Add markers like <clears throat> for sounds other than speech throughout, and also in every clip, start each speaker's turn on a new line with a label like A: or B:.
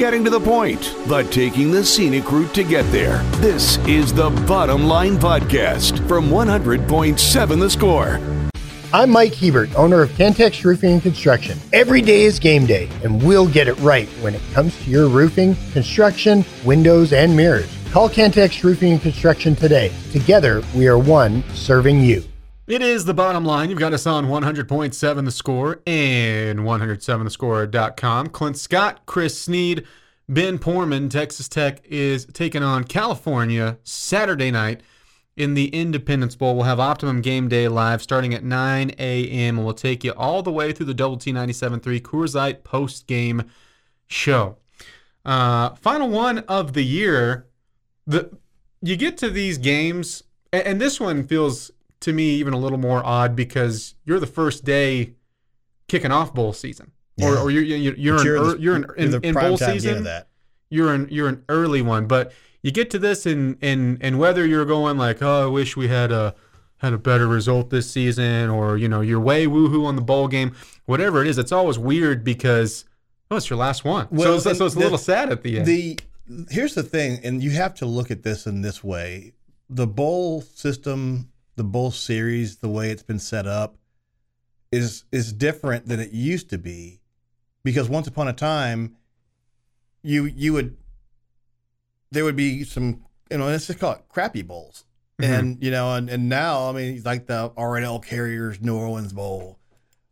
A: getting to the point, but taking the scenic route to get there. This is the Bottom Line Podcast from 100.7 The Score.
B: I'm Mike Hebert, owner of Cantex Roofing and Construction. Every day is game day, and we'll get it right when it comes to your roofing, construction, windows, and mirrors. Call Cantex Roofing and Construction today. Together, we are one serving you.
C: It is the bottom line. You've got us on 100.7 The Score and 107thescore.com. Clint Scott, Chris Snead, Ben Poorman, Texas Tech is taking on California Saturday night in the Independence Bowl. We'll have Optimum Game Day live starting at 9 a.m. and we'll take you all the way through the Double T 97.3 Coors Light post game show. Uh, final one of the year. The you get to these games, and, and this one feels to me even a little more odd because you're the first day kicking off bowl season, or, or you're you're, you're,
D: you're
C: ear-
D: the-
C: you're in,
D: you're
C: in,
D: the
C: in bowl
D: time game of
C: season.
D: that.
C: You're an you're an early one, but you get to this and and and whether you're going like, oh, I wish we had a had a better result this season, or you know, you're way woohoo on the bowl game, whatever it is, it's always weird because oh, it's your last one,
D: Well,
C: so, so, so it's a
D: the-
C: little sad at the end.
D: The here's the thing, and you have to look at this in this way: the bowl system, the bowl series, the way it's been set up, is is different than it used to be, because once upon a time, you you would there would be some you know let's just call it crappy bowls,
C: Mm-hmm.
D: and you know, and and now I mean like the R+L Carriers New Orleans Bowl,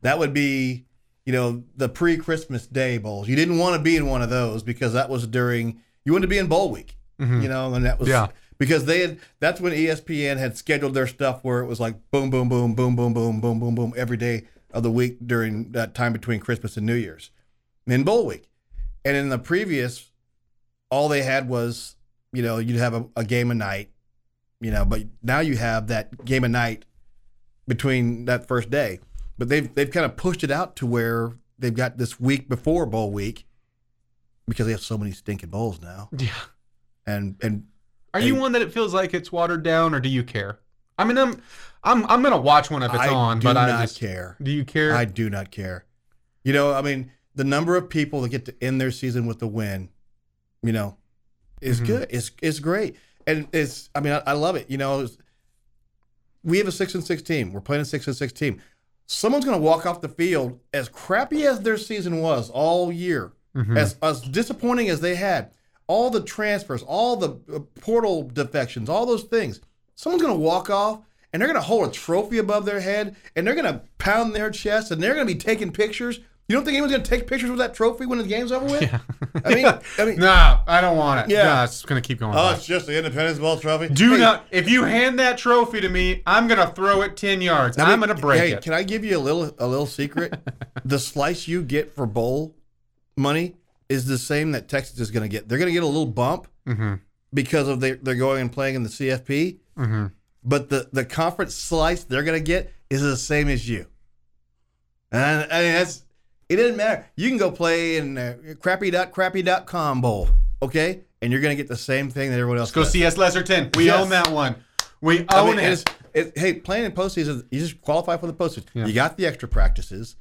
D: that would be you know, the pre Christmas Day bowls. You didn't want to be in one of those because that was during you wanted to be in bowl week. You know, and that was
C: Yeah.
D: Because they had that's when ESPN had scheduled their stuff where it was like boom, boom, boom, boom, boom, boom, boom, boom, boom every day of the week during that time between Christmas and New Year's. In bowl week. And in the previous, all they had was, you know, you'd have a, a game a night, you know, but now you have that game a night between that first day. But they've they've kind of pushed it out to where they've got this week before bowl week because they have so many stinking bowls now.
C: yeah.
D: And and
C: Are you one that it feels like it's watered down, or do you care? I mean, I'm I'm I'm gonna watch one if it's
D: I
C: on,
D: do
C: but
D: not
C: I just
D: care.
C: do you care?
D: I do not care. You know, I mean, the number of people that get to end their season with a win, you know, is
C: Mhm.
D: good. It's it's great, and it's. I mean, I, I love it. You know, we have a six and six team. We're playing a six and six team. Someone's going to walk off the field as crappy as their season was all year,
C: Mhm.
D: as as disappointing as they had. All the transfers, all the uh, portal defections, all those things. Someone's going to walk off and they're going to hold a trophy above their head and they're going to pound their chest and they're going to be taking pictures. You don't think anyone's going to take pictures with that trophy when the game's over with? <laughs> I mean, I mean, <laughs>
C: no, I don't want it.
D: Yeah.
C: no, it's gonna keep going.
D: oh,
C: by.
D: it's just the Independence Bowl trophy.
C: Do
D: Hey,
C: not. If you hand that trophy to me, I'm gonna throw it ten yards.
D: I mean,
C: I'm gonna break it.
D: hey,
C: it.
D: Can I give you a little a little secret? <laughs> the slice you get for bowl money is the same that Texas is going to get. They're going to get a little bump
C: mm-hmm.
D: because of they they're going and playing in the CFP,
C: Mm-hmm.
D: but the the conference slice they're going to get is the same as you. And I mean that's it doesn't matter. You can go play in uh, crappy.crappy.com bowl, okay? And you're going to get the same thing that everyone else
C: Go
D: does.
C: CS Lesserton. We
D: Yes.
C: own that one. We
D: I
C: own
D: mean,
C: it.
D: it. Hey, playing in postseason, you just qualify for the postseason.
C: Yeah.
D: You got the extra practices.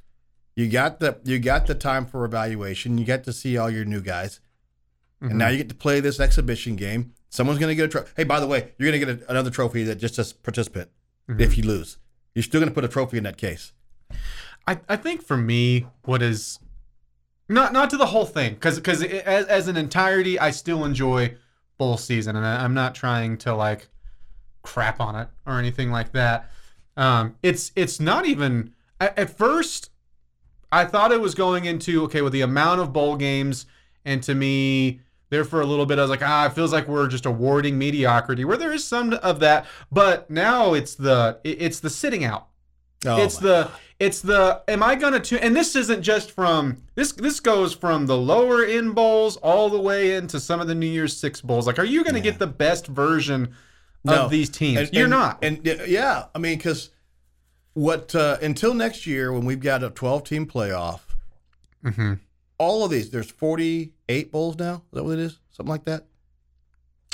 D: You got the you got the time for evaluation. You get to see all your new guys,
C: Mm-hmm.
D: and now you get to play this exhibition game. Someone's going to get a trophy. Hey, by the way, you're going to get a, another trophy that just says participant.
C: Mm-hmm.
D: If you lose, you're still going to put a trophy in that case.
C: I, I think for me, what is not not to the whole thing, because because as, as an entirety, I still enjoy bowl season, and I, I'm not trying to like crap on it or anything like that. Um, it's it's not even at, at first. I thought it was going into okay with the amount of bowl games, and to me, there for a little bit, I was like, ah, it feels like we're just awarding mediocrity, where there is some of that, but now it's the it's the sitting out
D: Oh,
C: it's the it's the am I gonna tune and this isn't just from this this goes from the lower end bowls all the way into some of the New Year's Six bowls. Like, are you gonna get the best version
D: No.
C: of these teams?
D: And-
C: You're
D: and-
C: not.
D: And yeah, I mean, because what uh, until next year when we've got a 12 team playoff,
C: mm-hmm.
D: all of these there's 48 bowls now. Is that what it is? Something like that.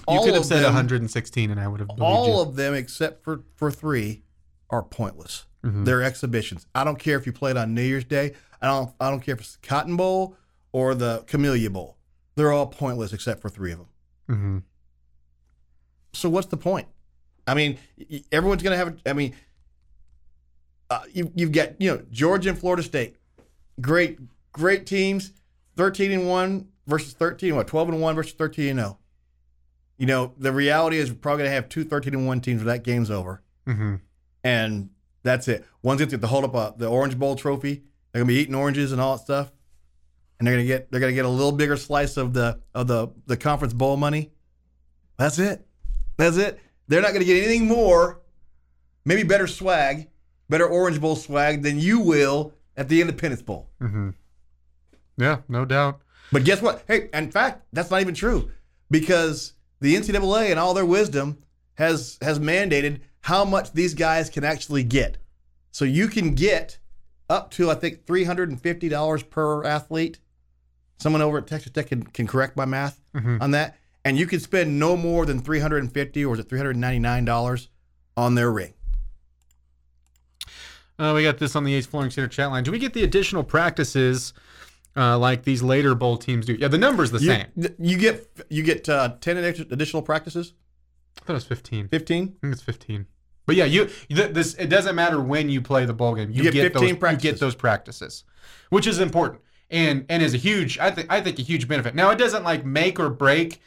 C: You
D: All
C: could have said
D: them-
C: 116, and I would have
D: All
C: you.
D: of them except for for three are pointless.
C: Mhm.
D: They're exhibitions. I don't care if you played on New Year's Day. I don't. I don't care if it's the Cotton Bowl or the Camellia Bowl. they're all pointless except for three of them.
C: Mm-hmm.
D: So what's the point? I mean, everyone's going to have. I mean, uh, you, you've got you know Georgia and Florida State, great great teams, thirteen and one versus thirteen. What twelve and one versus thirteen and zero. You know the reality is we're probably going to have two 13 and one teams when that game's over,
C: Mm-hmm.
D: and that's it. One's going to get to hold up a, the Orange Bowl trophy. They're going to be eating oranges and all that stuff, and they're going to get they're going to get a little bigger slice of the of the the conference bowl money. That's it. That's it. They're not going to get anything more, maybe better swag, better Orange Bowl swag than you will at the Independence Bowl.
C: Mm-hmm. Yeah, no doubt.
D: But guess what? Hey, in fact, that's not even true because the NCAA and all their wisdom has has mandated how much these guys can actually get. So you can get up to I think three hundred and fifty dollars per athlete. Someone over at Texas Tech can, can correct my math on that, and you can spend no more than three hundred and fifty or is it three hundred ninety nine dollars on their ring.
C: Uh, we got this on the Yates Flooring Center chat line. Do we get the additional practices uh, like these later bowl teams do? Yeah, the number's the
D: You,
C: same.
D: you get you get uh, ten additional practices,
C: I thought it was 15. I
D: fifteen.
C: think it's 15. But yeah, you th- this it doesn't matter when you play the bowl game. You,
D: get 15
C: those, You
D: practices.
C: get those practices, which is important and and is a huge I think I think a huge benefit. Now it doesn't like make or break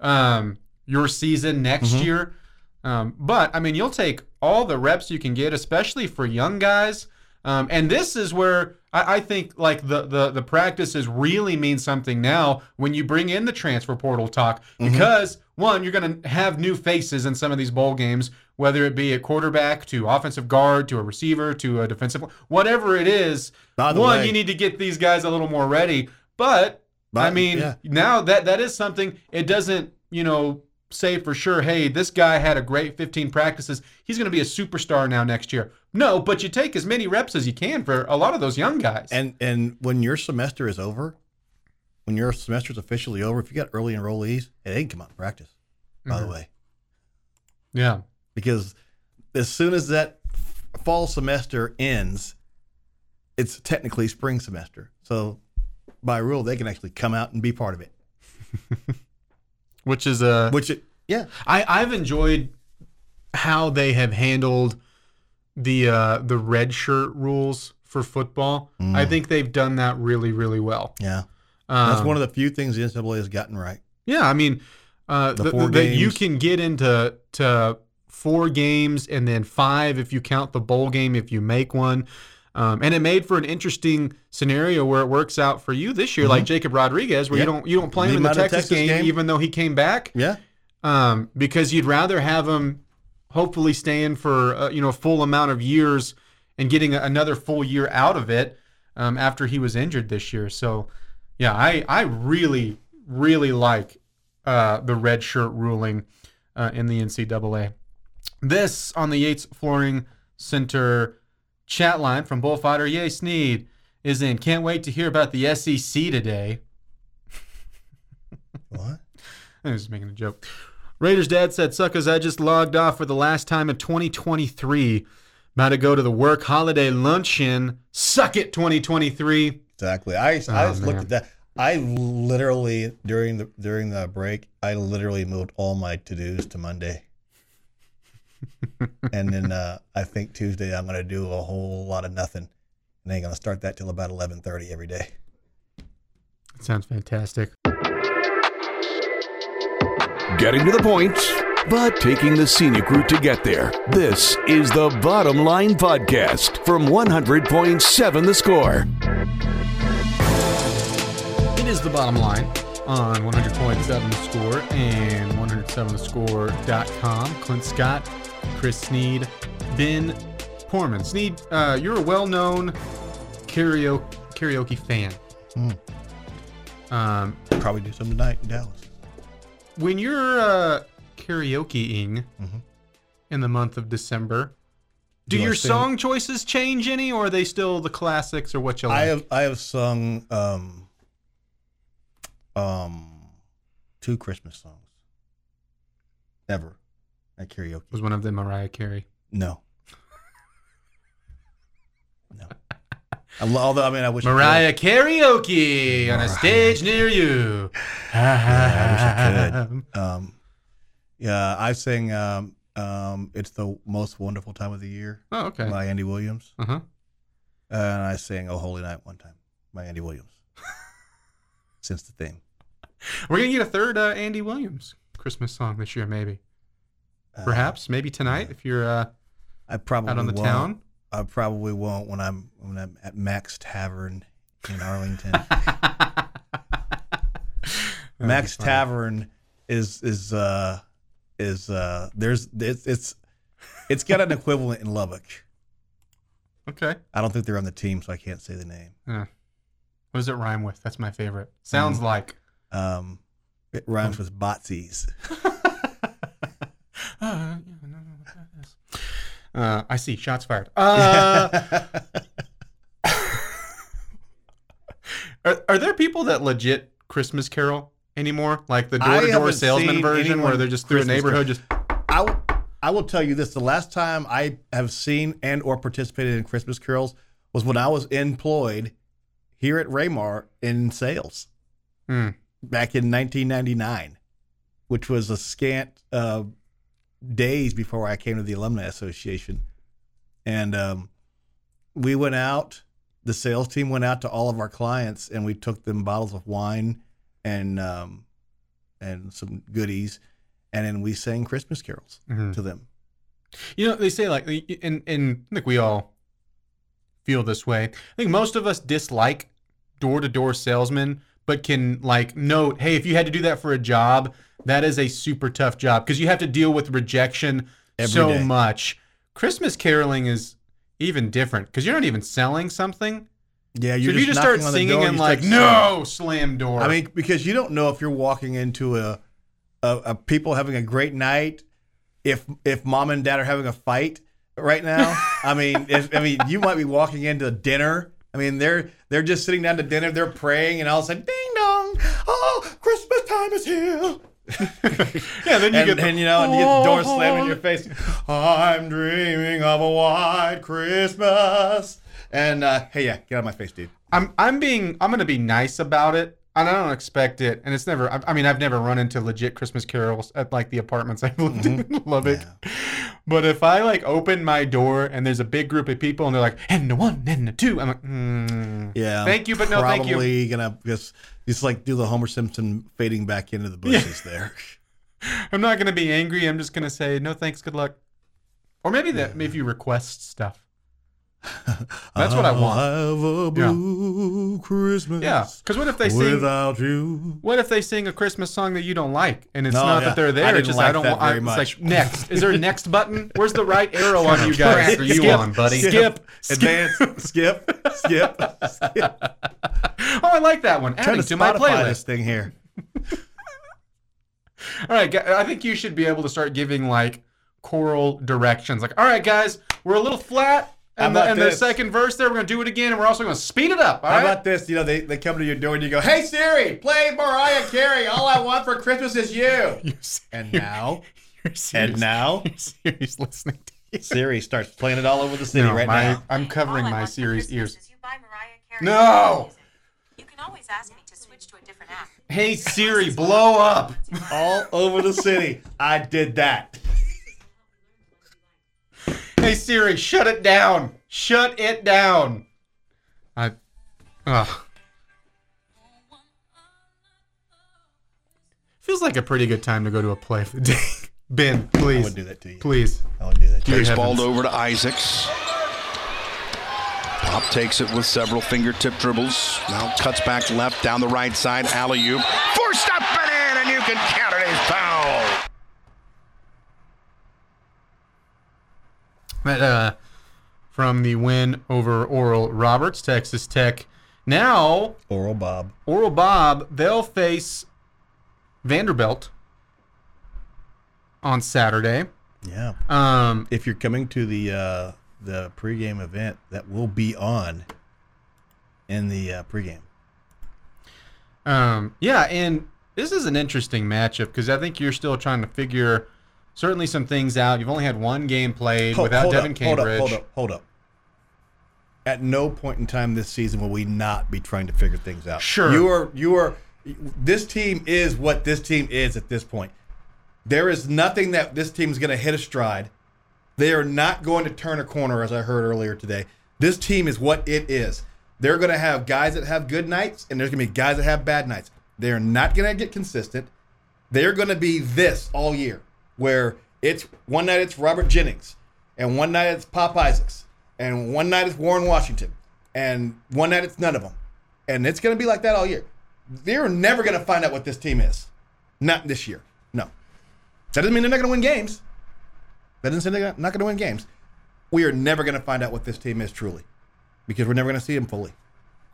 C: um, your season next
D: Mm-hmm.
C: year, um, but I mean you'll take all the reps you can get, especially for young guys. Um, and this is where I, I think like the, the the practices really mean something now when you bring in the transfer portal talk
D: Mm-hmm.
C: because one you're going to have new faces in some of these bowl games, whether it be a quarterback to offensive guard to a receiver to a defensive whatever it is.
D: By the
C: one,
D: way-
C: you need to get these guys a little more ready, but I mean,
D: yeah.
C: now that that is something. It doesn't, you know, say for sure. Hey, this guy had a great 15 practices. He's going to be a superstar now next year. No, but you take as many reps as you can for a lot of those young guys.
D: And and when your semester is over, when your semester is officially over, if you got early enrollees, hey, they can come out and practice. By
C: Mm-hmm.
D: the way,
C: yeah,
D: because as soon as that fall semester ends, it's technically spring semester. So by rule, they can actually come out and be part of it. <laughs>
C: which is a
D: Which it, yeah,
C: I I've enjoyed how they have handled the uh, the red shirt rules for football.
D: Mm.
C: I think they've done that really really well.
D: yeah.
C: Um,
D: That's one of the few things the NCAA has gotten right.
C: Yeah, I mean, uh,
D: The
C: that you can get into to four games and then five if you count the bowl game if you make one. Um, and it made for an interesting scenario where it works out for you this year, like Jacob Rodriguez, where
D: Yep.
C: you don't you don't play him in the Texas,
D: Texas
C: game,
D: game.
C: even though he came back,
D: Yeah,
C: um, because you'd rather have him hopefully staying for uh, you know a full amount of years and getting a, another full year out of it um, after he was injured this year. So yeah, I I really really like uh, the red shirt ruling uh, in the NCAA. This on the Yates Flooring Center chat line from Bullfighter Yay Snead is in. Can't wait to hear about the SEC today. <laughs>
D: what?
C: I was making a joke. Raiders dad said, Suckers, I just logged off for the last time in 2023. About to go to the work holiday luncheon. Suck it, 2023.
D: Exactly. I, oh, I just
C: Oh,
D: looked at that. I literally during the during the break, I literally moved all my to dos to Monday. And then uh, I think Tuesday I'm gonna do a whole lot of nothing. And I'm gonna start that till about eleven thirty every day.
C: That sounds fantastic.
A: Getting to the point, but taking the scenic route to get there. This is the Bottom Line Podcast from 100.7 The Score.
C: It is the bottom line on 100.7 The Score and 107thescore.com. Clint Scott, Chris Snead, Ben Porman. Snead, uh, you're a well-known karaoke, karaoke fan. Um,
D: Probably do some tonight in Dallas.
C: when you're uh, karaokeing
D: Mhm.
C: in the month of December, do
D: Do
C: your song choices change any, or are they still the classics, or what you like?
D: I have I have sung um um two Christmas songs. Ever at karaoke.
C: was one of them Mariah Carey.
D: No. <laughs> No. Although I mean, I wish I could.
C: Mariah karaoke on a stage near you. <laughs>
D: I wish I could. Um, yeah, I sing um, um, "It's the Most Wonderful Time of the Year"
C: Oh, okay.
D: by Andy Williams,
C: Uh huh.
D: and I sang "Oh Holy Night" one time by Andy Williams. <laughs> Since the theme,
C: We're gonna get a third uh, Andy Williams Christmas song this year, maybe.
D: Uh,
C: Perhaps, maybe tonight if you're uh,
D: I probably
C: out on the
D: won't.
C: town.
D: I probably won't when I'm when I'm at Max Tavern in Arlington. <laughs> Max Tavern is is uh is uh there's it's it's it's got an <laughs> equivalent in Lubbock.
C: Okay.
D: I don't think they're on the team, so I can't say the name.
C: What does it rhyme with? That's my favorite. Sounds
D: Mm.
C: like.
D: Um, it rhymes with Botsies. <laughs>
C: Uh, yeah, I don't know what that is. Uh, I see. Shots fired. <laughs> Uh, <laughs> are, are there people that legit Christmas Carol anymore? Like the door to door salesman version, where they're just through a neighborhood, just
D: I, w- I will tell you this: the last time I have seen and or participated in Christmas carols was when I was employed here at Ramar in sales
C: Hmm.
D: back in 1999, which was a scant uh, days before I came to the Alumni Association, and um, we went out. The sales team went out to all of our clients, and we took them bottles of wine and um, and some goodies, and then we sang Christmas carols
C: Mhm.
D: to them.
C: You know, they say like, and and I think we all feel this way. I think most of us dislike door to door salesmen, but can like note, hey, if you had to do that for a job, that is a super tough job because you have to deal with rejection
D: Every
C: so
D: day.
C: much. Christmas caroling is even different because you're not even selling something.
D: Yeah, you're
C: if you just start
D: knocking on the
C: singing
D: door
C: and
D: you
C: like, no, slam door.
D: I mean, because you don't know if you're walking into a, a, a people having a great night, if if mom and dad are having a fight right now. <laughs> I mean, if, I mean, you might be walking into dinner. I mean, they're they're just sitting down to dinner, they're praying, and all of a sudden, ding dong, oh, Christmas time is here. <laughs>
C: yeah, then you
D: and,
C: get the,
D: and you know, and you get the door slammed in your face. I'm dreaming of a white Christmas. And uh, hey, yeah, get out of my face, dude.
C: I'm I'm being I'm gonna be nice about it. And I don't expect it, and it's never. I, I mean, I've never run into legit Christmas carols at like the apartments I've lived in <laughs> in Lubbock. But if I like open my door and there's a big group of people and they're like, and the one and the two, I'm like, hmm.
D: Yeah.
C: Thank you, but no, thank you.
D: Probably gonna just just like do the Homer Simpson fading back into the bushes there. <laughs>
C: I'm not gonna be angry. I'm just gonna say no, thanks, good luck. Or maybe that if you request stuff. <laughs> That's what I want.
D: I'll have a blue Christmas.
C: Yeah, because what if they sing?
D: without you.
C: What if they sing a Christmas song that you don't like, and it's
D: No,
C: not
D: yeah.
C: that they're
D: I
C: there? It's just
D: like
C: I don't
D: that
C: want.
D: very
C: It's
D: much.
C: like next. Is there a <laughs> next button? Where's the right arrow on you guys? Are you
D: Skip,
C: on, buddy?
D: Skip, advance, skip, skip, skip. <laughs>
C: Oh, I like that one.
D: Trying
C: Adding
D: to
C: to my
D: Spotify this thing here.
C: All right, I think you should be able to start giving like choral directions. Like, all right, guys, we're a little flat, and the, and the second verse there, we're gonna do it again, and we're also gonna speed it up. All
D: How
C: right.
D: about this? You know, they, they come to your door and you go, "Hey Siri, play Mariah Carey. All I want for Christmas is you." <laughs>
C: You're
D: And now,
C: you're serious.
D: and now, <laughs>
C: you're listening to you.
D: Siri starts playing it all over the city
C: No,
D: right
C: my,
D: now.
C: I'm covering
E: All I
C: my
E: want
C: Siri's
E: Christmas
C: ears.
E: is you buy Mariah Carey
C: No!
E: You can always ask me to switch to a different app.
C: Hey Siri, blow up. <laughs>
D: All over the city. I did that.
C: Hey Siri, shut it down. Shut it down. I. Ugh. Feels like a pretty good time to go to a play of the day. <laughs> Ben, please.
D: I
C: please.
D: would do that to you.
C: Please.
D: I would do that to you.
C: Dear
F: Baseballed over to Isaacs. Pop takes it with several fingertip dribbles. Now cuts back left down the right side. Alley oop. Forced up and in, and you can count it as foul.
C: But, uh, from the win over Oral Roberts, Texas Tech. Now,
D: Oral Bob.
C: Oral Bob, they'll face Vanderbilt on Saturday.
D: Yeah.
C: Um,
D: If you're coming to the uh, the pregame event, that will be on in the uh, pregame.
C: Um, yeah, and this is an interesting matchup because I think you're still trying to figure certainly some things out. You've only had one game played
D: Hold-
C: without
D: hold
C: Devan
D: up, hold up,
C: Cambridge.
D: hold up, hold up. at no point in time this season will we not be trying to figure things out.
C: Sure.
D: You are you are this team is what this team is at this point. There is nothing that this team is going to hit a stride. They are not going to turn a corner, as I heard earlier today. This team is what it is. They're going to have guys that have good nights, and there's going to be guys that have bad nights. They're not going to get consistent. They're going to be this all year, where it's one night it's Robert Jennings, and one night it's Pop Isaacs, and one night it's Warren Washington, and one night it's none of them. And it's going to be like that all year. They're never going to find out what this team is. Not this year. No. That doesn't mean they're not going to win games. That doesn't say they're not going to win games. We are never going to find out what this team is truly because we're never going to see them fully.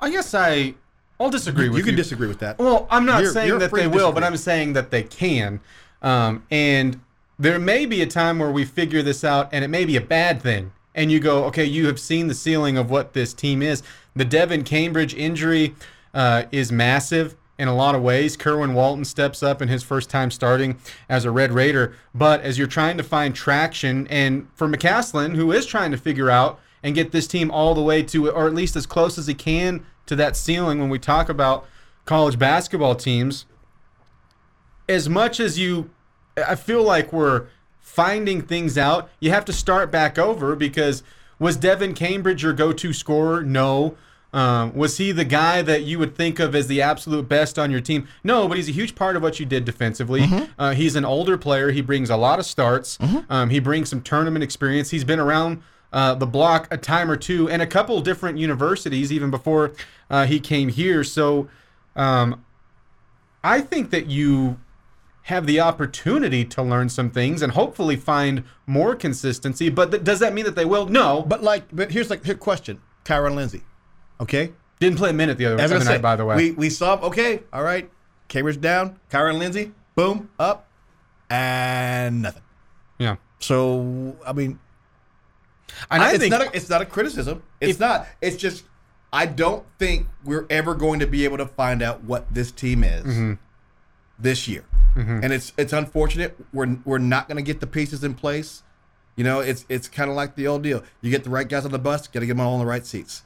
C: I guess I I'll disagree
D: You,
C: with
D: you
C: you.
D: can disagree with that.
C: Well, I'm not
D: You're-
C: saying
D: you're
C: that they will, but. I'm saying that they can. Um, and there may be a time where we figure this out, and it may be a bad thing. And you go, okay, you have seen the ceiling of what this team is. The Devan Cambridge injury uh, is massive in a lot of ways. Kerwin Walton steps up in his first time starting as a Red Raider. But as you're trying to find traction, and for McCasland, who is trying to figure out and get this team all the way to, or at least as close as he can to that ceiling when we talk about college basketball teams, as much as you, I feel like we're finding things out, you have to start back over because was Devan Cambridge your go to scorer? No. Um, was he the guy that you would think of as the absolute best on your team? No, but he's a huge part of what you did defensively. Uh, he's an older player. He brings a lot of starts. Um, he brings some tournament experience. He's been around uh, the block a time or two and a couple different universities even before uh, he came here. So um, I think that you have the opportunity to learn some things and hopefully find more consistency. But th- does that mean that they will? No. But
D: like, but here's like, here question: Kyeron Lindsay, okay?
C: didn't play a minute the other,
D: I
C: other
D: gonna
C: night, by the way.
D: we we saw okay, all right. Cambridge down, Kyeron Lindsay, boom, up, and nothing.
C: yeah.
D: So I mean,
C: And I
D: it's
C: think
D: not a, it's not a criticism. It's
C: If-
D: not. It's just I don't think we're ever going to be able to find out what this team is
C: Mm-hmm.
D: This year. And it's it's unfortunate. We're we're not going to get the pieces in place. You know, it's it's kind of like the old deal. You get the right guys on the bus, got to get them all on the right seats.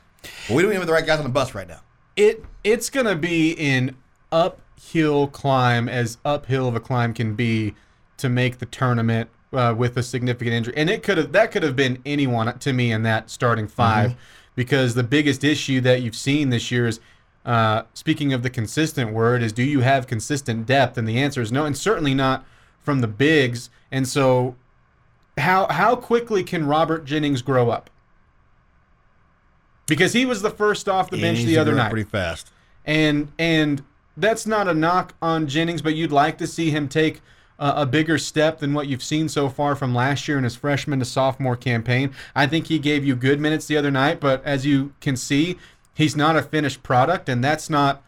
D: Well, we don't even have the right guys on the bus right now.
C: it it's gonna be an uphill climb as uphill of a climb can be to make the tournament uh, with a significant injury and it could have that could have been anyone to me in that starting 5 because the biggest issue that you've seen this year is uh, speaking of the consistent word is do you have consistent depth and the answer is no and certainly not from the bigs and so how how quickly can Robert Jennings grow up because he was the first off the bench the other night
D: pretty fast.
C: and and that's not a knock on Jennings, but you'd like to see him take a bigger step than what you've seen so far from last year in his freshman to sophomore campaign. I think he gave you good minutes the other night, but as you can see, he's not a finished product, and that's not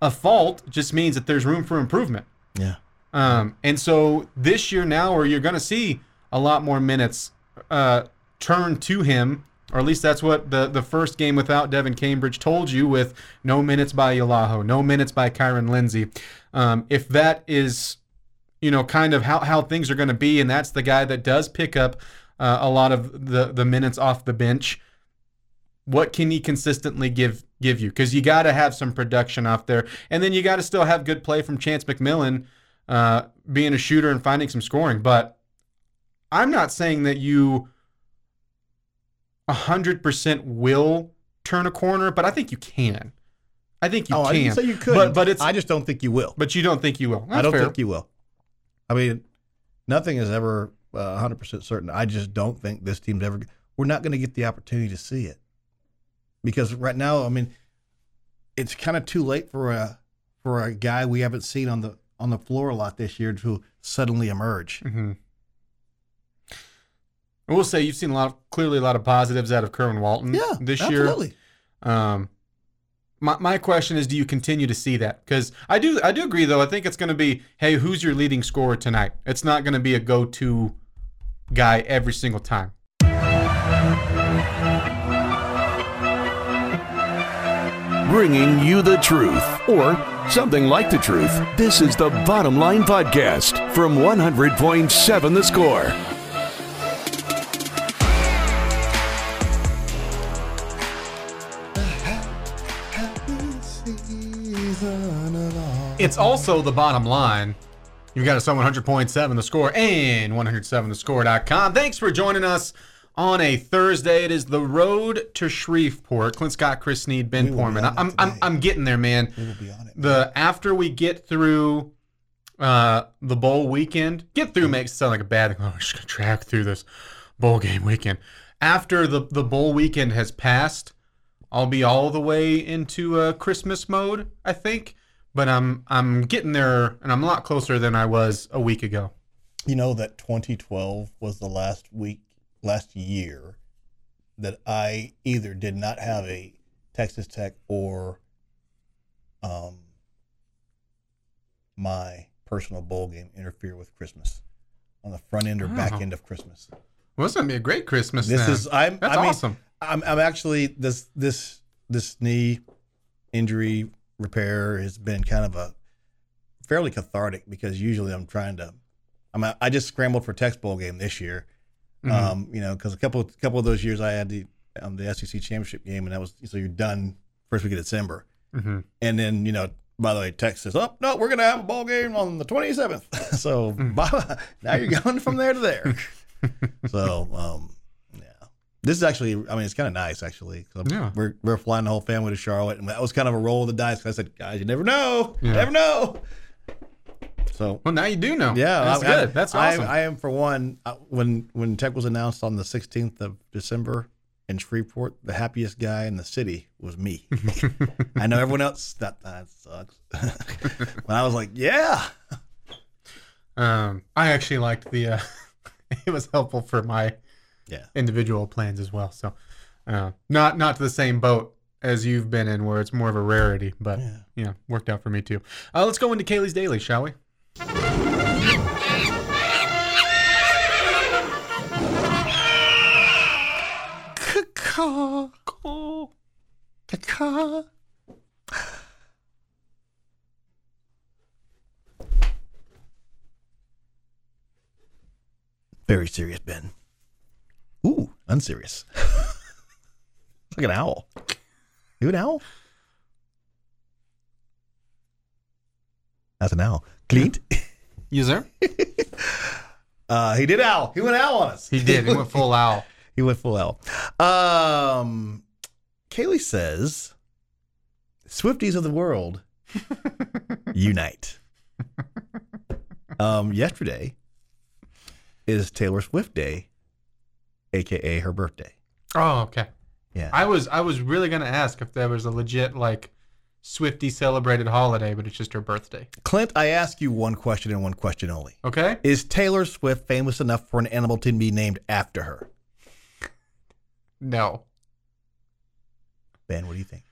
C: a fault. It just means that there's room for improvement.
D: Yeah.
C: Um, and so this year now, where you're going to see a lot more minutes uh, turn to him, or at least that's what the, the first game without Devan Cambridge told you with no minutes by Yalaho, no minutes by Kyeron Lindsay. Um, if that is, you know, kind of how, how things are going to be, and that's the guy that does pick up uh, a lot of the, the minutes off the bench, what can he consistently give give you? Because you got to have some production off there, and then you got to still have good play from Chance McMillian, uh, being a shooter and finding some scoring. But I'm not saying that you hundred percent will turn a corner, but I think you can. I think you
D: oh,
C: can.
D: I didn't say you could.
C: but but it's
D: I just don't think you will.
C: but you don't think you will.
D: I don't
C: fair.
D: think you will. I mean, nothing is ever uh, 100% certain. I just don't think this team's ever. We're not going to get the opportunity to see it because right now, I mean, it's kind of too late for a for a guy we haven't seen on the on the floor a lot this year to suddenly emerge.
C: Mm-hmm. I will say you've seen a lot, of, clearly a lot of positives out of Kerwin Walton
D: Yeah,
C: this
D: absolutely.
C: year. Um, my my question is, do you continue to see that? Because I do I do agree though. I think it's going to be, hey, who's your leading scorer tonight? It's not going to be a go to guy every single time.
A: bringing you the truth or something like the truth. This is the Bottom Line Podcast from 100.7 The Score.
C: It's also the bottom line. You've got us on 100.7 the score and 107thescore.com. Thanks for joining us on a Thursday. It is the road to Shreveport. Clint Scott, Chris Snead, Ben Porman. I'm, I'm. I'm getting there, man.
D: We will be on it.
C: The after we get through uh, the bowl weekend, get through makes it sound like a bad thing. Oh, we're just gonna track through this bowl game weekend. After the the bowl weekend has passed, I'll be all the way into uh, Christmas mode, I think. But I'm I'm getting there, and I'm a lot closer than I was a week ago.
D: You know that 2012 was the last week, last year that I either did not have a Texas Tech or um, my personal bowl game interfere with Christmas on the front end or back
C: Oh.
D: end of Christmas.
C: Well, it's gonna be a great Christmas.
D: This is I'm
C: That's
D: I mean,
C: awesome.
D: I'm I'm actually this this this knee injury repair has been kind of a fairly cathartic because usually I'm trying to I'm I just scrambled for Tex Bowl game this year.
C: Mhm.
D: Um, you know, because a couple couple of those years I had the um, the SEC championship game and that was so you're done first week of December,
C: Mhm.
D: and then you know. By the way, Texas. "Oh no, we're gonna have a ball game on the 27th." <laughs> so bye- <laughs> now you're going from there to there. <laughs> so, um, yeah, this is actually, I mean, it's kind of nice actually.
C: Yeah.
D: we're we're flying the whole family to Charlotte, and that was kind of a roll of the dice. I said, guys, you never know,
C: Yeah.
D: never know. So
C: Well, now you do know.
D: yeah,
C: that's
D: I-
C: good.
D: I-
C: that's
D: I-
C: awesome.
D: I, am for one. uh, When when Tech was announced on the 16th of December in Shreveport, the happiest guy in the city was me. <laughs> I know everyone else that that sucks, <laughs> but I was like, yeah,
C: Um, I actually liked the. Uh, <laughs> it was helpful for my
D: yeah.
C: individual plans as well. So, uh, not not to the same boat as you've been in, where it's more of a rarity, but
D: Yeah.
C: yeah, worked out for me too. Uh, let's go into Kailey's daily, shall we?
D: Very serious, Ben. Ooh, unserious. <laughs> Like an owl. You an owl? That's an owl. Clint.
C: You there? <laughs>
D: Uh, he did owl. He went owl on us.
C: He did. He went full owl.
D: He went full owl. Um, Kailey says, "Swifties of the world, <laughs> unite." Um, yesterday is Taylor Swift Day, aka her birthday.
C: Oh, okay.
D: Yeah.
C: I was I was really gonna ask if there was a legit like Swifty celebrated holiday, but it's just her birthday.
D: Clint, I ask you one question and one question only.
C: Okay.
D: Is Taylor Swift famous enough for an animal to be named after her?
C: No.
D: Ben, what do you think?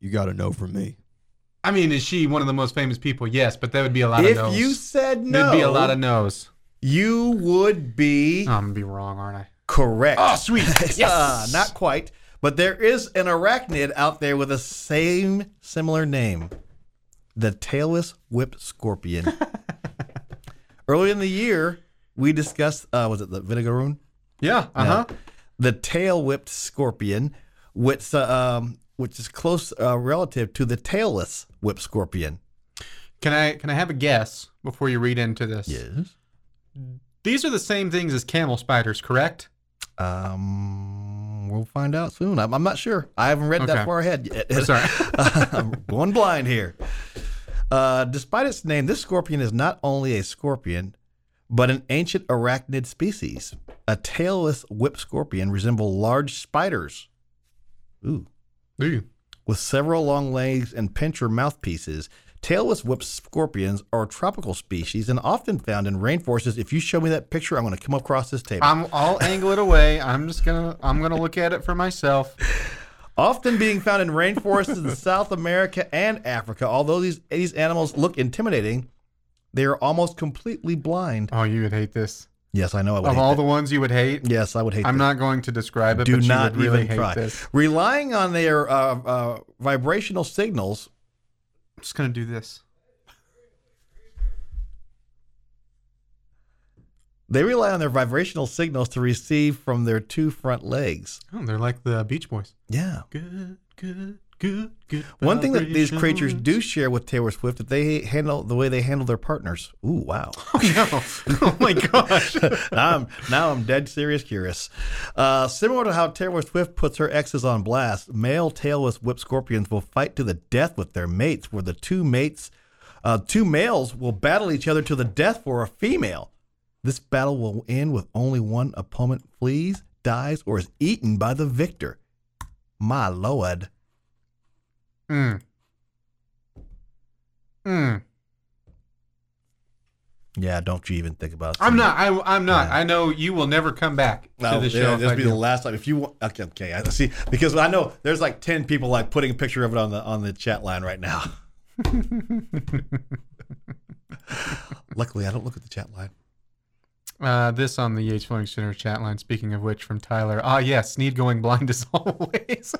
G: You got to know from me.
C: I mean, is she one of the most famous people? Yes, but that would be a lot
D: If
C: of no's.
D: you said no,
C: There'd be a lot of no's.
D: you would be
C: Oh, I'm gonna be wrong, aren't I?
D: correct.
C: Oh, sweet. <laughs>
D: Uh, not quite, but there is an arachnid out there with the same similar name, the tailless whipped scorpion. <laughs> Early in the year, we discussed uh, was it the vinegaroon?
C: Yeah. Uh huh.
D: the tail whipped scorpion, which uh, um, which is close uh, relative to the tailless whip scorpion.
C: Can I can I have a guess before you read into this?
D: Yes.
C: These are the same things as camel spiders, correct?
D: Um, we'll find out soon. I'm, I'm not sure. I haven't read
C: Okay.
D: that far ahead yet. <laughs>
C: Right. <laughs>
D: I'm going blind here. Uh, despite its name, this scorpion is not only a scorpion, but an ancient arachnid species. A tailless whip scorpion resemble large spiders. Ooh.
C: Ooh.
D: With several long legs and pincher mouthpieces, tailless whip scorpions are a tropical species and often found in rainforests. If you show me that picture, I'm going to come across this table.
C: I'm I'll angle it away. I'm just gonna I'm gonna look at it for myself.
D: often being found in rainforests in <laughs> South America and Africa. Although these these animals look intimidating, they are almost completely blind.
C: Oh, you would hate this.
D: Yes, I know. I would
C: Of all
D: that.
C: the ones you would hate,
D: yes, I would hate.
C: I'm
D: this.
C: not going to describe it.
D: Do
C: but
D: not
C: you would really
D: even
C: hate
D: try.
C: this.
D: Relying on their uh, uh, vibrational signals,
C: I'm just gonna do this.
D: they rely on their vibrational signals to receive from their two front legs.
C: Oh, they're like the Beach Boys.
D: Yeah.
C: Good, good, good, good.
D: One thing that these creatures do share with Taylor Swift that they handle the way they handle their partners. Ooh, wow. <laughs>
C: No. Oh my <laughs> gosh.
D: now I'm now I'm dead serious curious. Uh, similar to how Taylor Swift puts her exes on blast, male tailless whip scorpions will fight to the death with their mates, where the two mates, uh, two males will battle each other to the death for a female. This battle will end with only one opponent flees, dies, or is eaten by the victor. My lord.
C: Mm. Mm.
D: Yeah, don't you even think about it.
C: I'm not. I, I'm not.
D: Yeah.
C: I know you will never come back to
D: Oh,
C: the show. if
D: this will be
C: do.
D: the last time. If you want, okay, okay, I see because I know there's like ten people like putting a picture of it on the on the chat line right now. <laughs> Luckily, I don't look at the chat line.
C: Uh, this on the H Flooring Center chat line. Speaking of which, from Tyler. Ah, yes, need going blind as <laughs> always.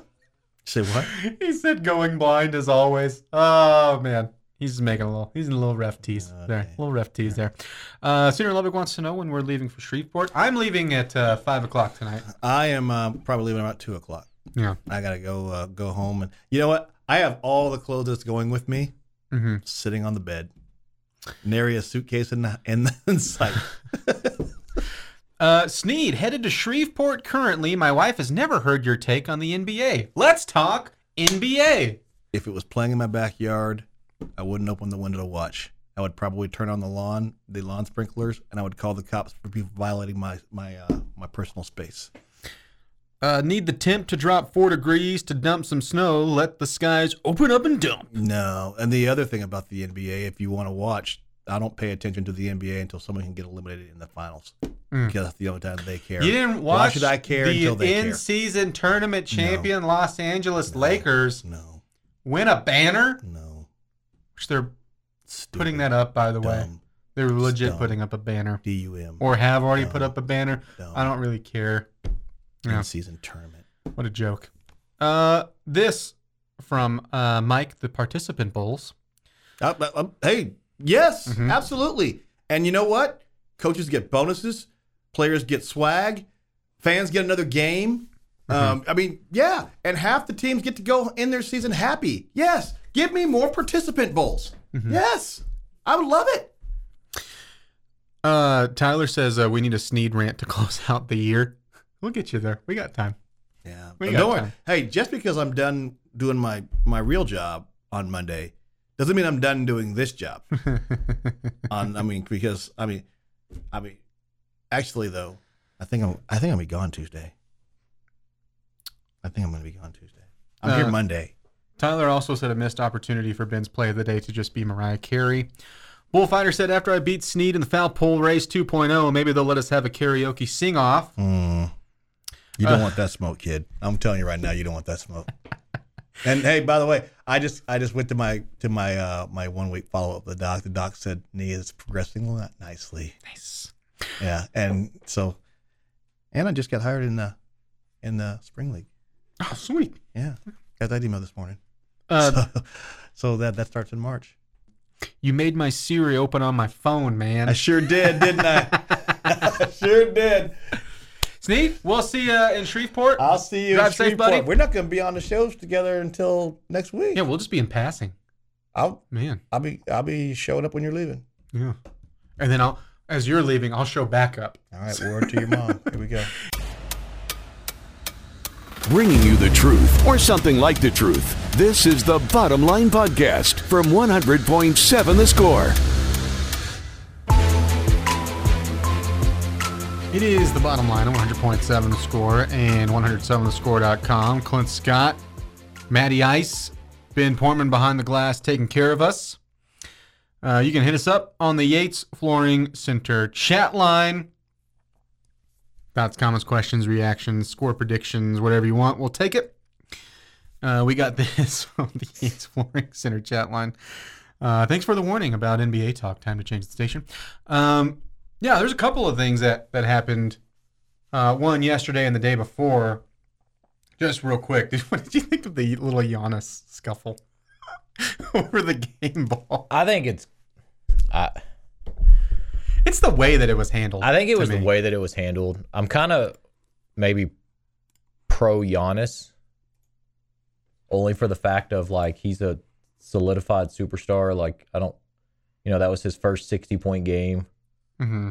D: Say what? <laughs>
C: he said going blind as always. Oh man, he's making a little. He's in a little ref tease there. A little ref tease there. Uh, Sooner Lubbock wants to know when we're leaving for Shreveport. I'm leaving at uh, five o'clock tonight.
D: I am uh, probably leaving about two o'clock.
C: Yeah.
D: I gotta go uh, go home, and you know what? I have all the clothes that's going with me
C: hmm
D: sitting on the bed. Nary a suitcase in the, in, the, <laughs> in sight. <laughs>
C: Uh, Snead headed to Shreveport currently. My wife has never heard your take on the NBA. Let's talk NBA.
D: if it was playing in my backyard, I wouldn't open the window to watch. I would probably turn on the lawn, the lawn sprinklers, and I would call the cops for people violating my my uh, my personal space.
C: Uh, need the temp to drop four degrees to dump some snow. Let the skies open up and dump.
D: No, and the other thing about the NBA, if you want to watch, I don't pay attention to the NBA until someone can get eliminated in the finals the only time they care.
C: Mm. You didn't
D: Why
C: watch
D: should I care
C: the
D: until they care?
C: in-season tournament champion Los Angeles Lakers
D: No,
C: win a banner,
D: no,
C: which they're
D: Stupid.
C: putting that up by the way. They're legit
D: dumb.
C: putting up a banner,
D: DUM
C: or have already put up a banner.
D: Dumb.
C: I don't really care. Yeah.
D: in season tournament.
C: What a joke. Uh, this from uh, Mike, the participant bowls.
D: Uh, uh, uh, hey, yes,
C: Mhm.
D: absolutely. And you know what? Coaches get bonuses, players get swag, fans get another game. Um, I mean, yeah, and half the teams get to go in their season happy. Yes, give me more participant bowls. Yes, I would love it.
C: Uh, Tyler says uh, we need a Snead rant to <laughs> close out the year. We'll get you there. We got time.
D: Yeah,
C: We got
D: don't
C: time.
D: Hey, just because I'm done doing my my real job on Monday doesn't mean I'm done doing this job. <laughs> on I mean because I mean I mean actually though I think I'm I think I'm gonna be gone Tuesday. I think I'm gonna be gone Tuesday. I'm
C: Uh,
D: here Monday.
C: Tyler also said a missed opportunity for Ben's play of the day to just be Mariah Carey. Bullfighter said after I beat Snead in the foul pole race 2.0, maybe they'll let us have a karaoke sing off.
D: Mm. You don't want that smoke, kid. I'm telling you right now, you don't want that smoke. <laughs> and hey, by the way, I just I just went to my to my uh my one week follow up with the doc. The doc said knee is progressing nicely.
C: Nice.
D: Yeah, and so, and I just got hired in the in the spring league.
C: Oh, sweet.
D: Yeah, got that email this morning.
C: Uh, <laughs>
D: so, so that that starts in March.
C: you made my Siri open on my phone, man.
D: I sure did, didn't I? I <laughs> <laughs> sure did.
C: Snead, we'll see you in Shreveport.
D: I'll see you.
C: Drive
D: in
C: safe, buddy.
D: We're not going to be on the shows together until next week.
C: yeah, we'll just be in passing.
D: I'll
C: Man.
D: I'll be I'll be showing up when you're leaving.
C: Yeah. And then I'll, as you're leaving, I'll show back up.
D: All right, word to your mom. Here we go. <laughs>
A: Bringing you the truth, or something like the truth. This is the Bottom Line Podcast from 100.7 The Score.
C: It is the bottom line of 100.7 the score and 107thescore.com. Clint Scott, Matty Ice, Ben Portman behind the glass taking care of us. Uh, you can hit us up on the Yates Flooring Center chat line. Thoughts, comments, questions, reactions, score predictions, whatever you want, we'll take it. Uh, we got <laughs> this on the Yates Flooring Center chat line. Uh, thanks for the warning about NBA talk. Time to change the station. Um, yeah, there's a couple of things that that happened. Uh, one yesterday and the day before. Just real quick, <laughs> did, what did you think of the little Giannis scuffle <laughs> over the game ball?
G: I think it's. I
C: It's the way that it was handled.
G: I think it was the way that it was handled. I'm kind of maybe pro Giannis only for the fact of like he's a solidified superstar. Like I don't, you know, that was his first sixty point game.
C: hmm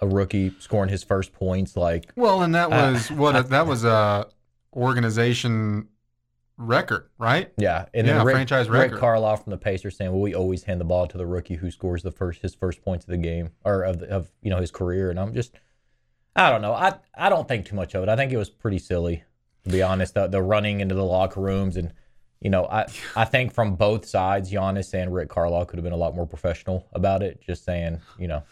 G: A rookie scoring his first points. Like
C: Well, and that was what a, that was a organization record, right?
G: yeah, and
C: Yeah,
G: then Rick,
C: franchise
G: Rick. Carlisle from the Pacers saying, "Well, we always hand the ball to the rookie who scores the first his first points of the game or of the, of you know his career." And I'm just, I don't know. I I don't think too much of it. I think it was pretty silly, to be honest. The, the running into the locker rooms and. You know, I, I think from both sides, Giannis and Rick Carlisle could have been a lot more professional about it. Just saying, you know,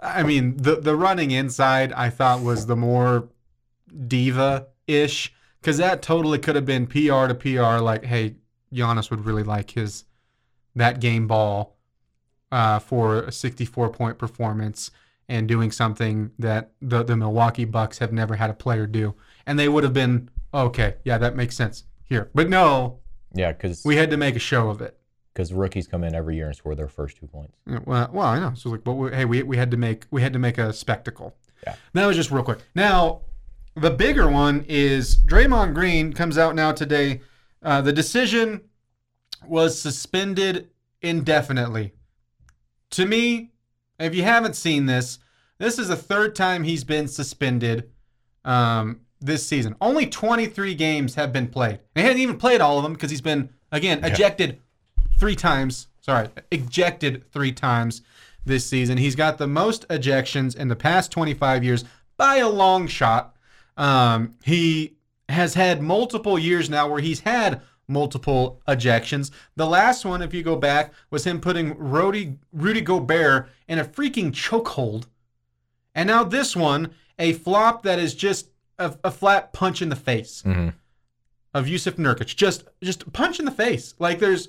C: I mean, the the running inside I thought was the more diva ish because that totally could have been PR to PR. Like, hey, Giannis would really like his that game ball uh, for a 64 point performance and doing something that the the Milwaukee Bucks have never had a player do, and they would have been okay. Yeah, that makes sense here. But no,
G: yeah, because
C: we had to make a show of it.
G: because rookies come in every year and score their first two points.
C: Yeah, Well, well, I know. So like, but we, hey, we, we had to make we had to make a spectacle.
G: Yeah.
C: That was just real quick. Now, the bigger one is Draymond Green comes out now today. Uh, the decision was suspended indefinitely. To me, if you haven't seen this, this is the third time he's been suspended um, this season. Only 23 games have been played. He hasn't even played all of them because he's been again ejected three times. Sorry, ejected three times this season. He's got the most ejections in the past 25 years by a long shot. Um, he has had multiple years now where he's had multiple ejections. The last one, if you go back, was him putting Rudy, Rudy Gobert in a freaking chokehold. And now this one, a flop that is just a, a flat punch in the face
G: Mhm.
C: of Jusuf Nurkic. Just just punch in the face. Like there's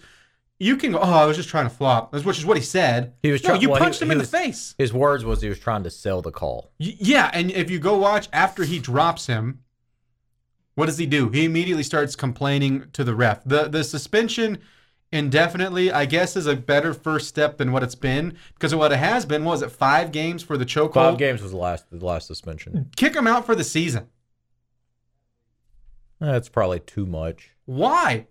C: you can go, oh, I was just trying to flop, which is what he said.
G: He was
C: no,
G: try-
C: you
G: well, he-
C: punched him
G: he
C: in
G: was-
C: the face.
G: His words was he was trying to sell the call.
C: Y- Yeah, and if you go watch after he drops him, what does he do? He immediately starts complaining to the ref. The the suspension indefinitely, I guess, is a better first step than what it's been because of what it has been was it five games for the chokehold?
G: Five games was the last the last suspension.
C: Kick him out for the season.
G: That's probably too much.
C: Why?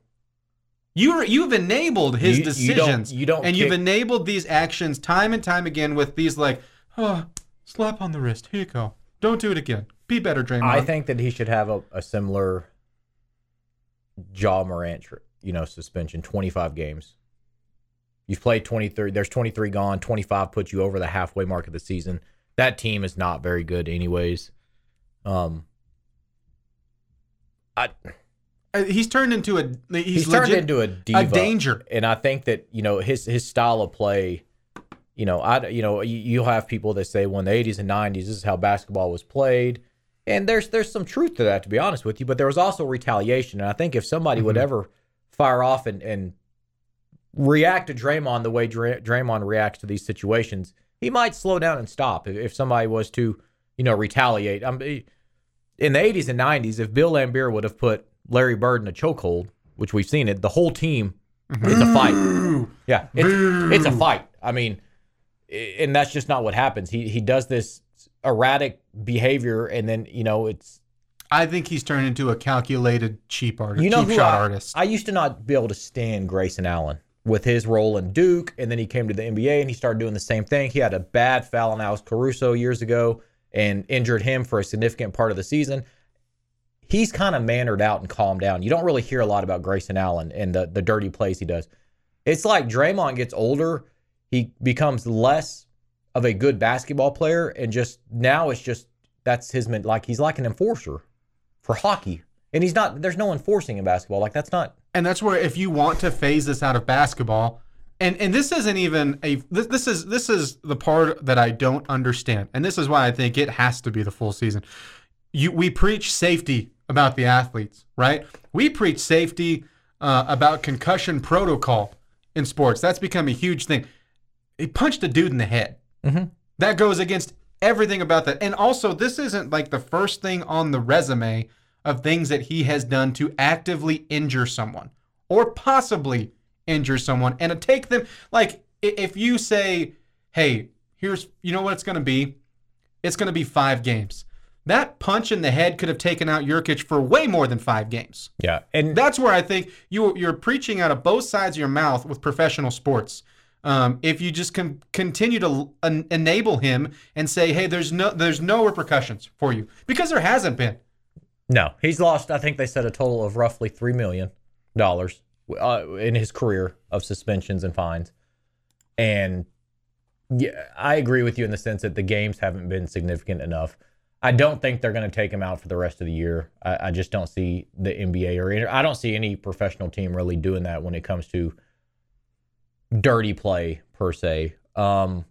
C: You you've enabled his
G: You- you don't-
C: decisions.
G: you don't
C: and you've enabled these actions time and time again with these like, oh, slap on the wrist. Here you go. Don't do it again. Be better, Draymond.
G: I think that he should have a, a similar Ja Morant, you know, suspension, 25 games. You've played 23. There's 23 gone. 25 puts you over the halfway mark of the season. That team is not very good, anyways. Um, I,
C: Uh, he's turned into a he's,
G: he's, turned into a diva,
C: danger.
G: and I think that you know his his style of play. You know, I you know you, you'll have people that say, "Well, in the '80s and '90s, this is how basketball was played," and there's there's some truth to that, to be honest with you. But there was also retaliation, and I think if somebody would mm-hmm. ever fire off and and react to Draymond the way Dray, Draymond reacts to these situations, he might slow down and stop. If, if somebody was to, you know, retaliate, I'm, in the 80s and 90s, if Bill Laimbeer would have put Larry Bird in a chokehold, which we've seen it, the whole team, is a fight. Yeah, it's, it's a fight. I mean, and that's just not what happens. He he does this erratic behavior, and then you know it's
C: I think he's turned into a calculated cheap artist,
G: you know
C: cheap
G: who
C: shot
G: I,
C: artist.
G: I used to not be able to stand Grayson Allen with his role in Duke, and then he came to the NBA and he started doing the same thing. He had a bad foul on Alex Caruso years ago and injured him for a significant part of the season. He's kind of mannered out and calmed down. You don't really hear a lot about Grayson Allen and the the dirty plays he does. It's like Draymond gets older, he becomes less of a good basketball player, and just now it's just that's his like he's like an enforcer for hockey. And he's not. There's no enforcing in basketball. Like that's not.
C: and that's where if you want to phase this out of basketball and and this isn't even a this, this is this is the part that I don't understand and this is why I think it has to be the full season you we preach safety about the athletes right? We preach safety uh, about concussion protocol in sports. That's become a huge thing. He punched a dude in the head.
G: Mhm.
C: that goes against everything about that. And also this isn't like the first thing on the resume of things that he has done to actively injure someone or possibly injure someone. And to take them like if you say hey here's you know what it's going to be? It's going to be 5 games that punch in the head could have taken out Nurkic for way more than five games.
G: Yeah, and
C: That's where I think you you're preaching out of both sides of your mouth with professional sports. Um, if you just can continue to en- enable him and say, "Hey, there's no there's no repercussions for you," because there hasn't been.
G: No, he's lost. I think they said a total of roughly three million dollars uh, in his career of suspensions and fines. And yeah, I agree with you in the sense that the games haven't been significant enough. I don't think they're going to take him out for the rest of the year. I, I just don't see the NBA or any- I don't see any professional team really doing that when it comes to dirty play per se. Um,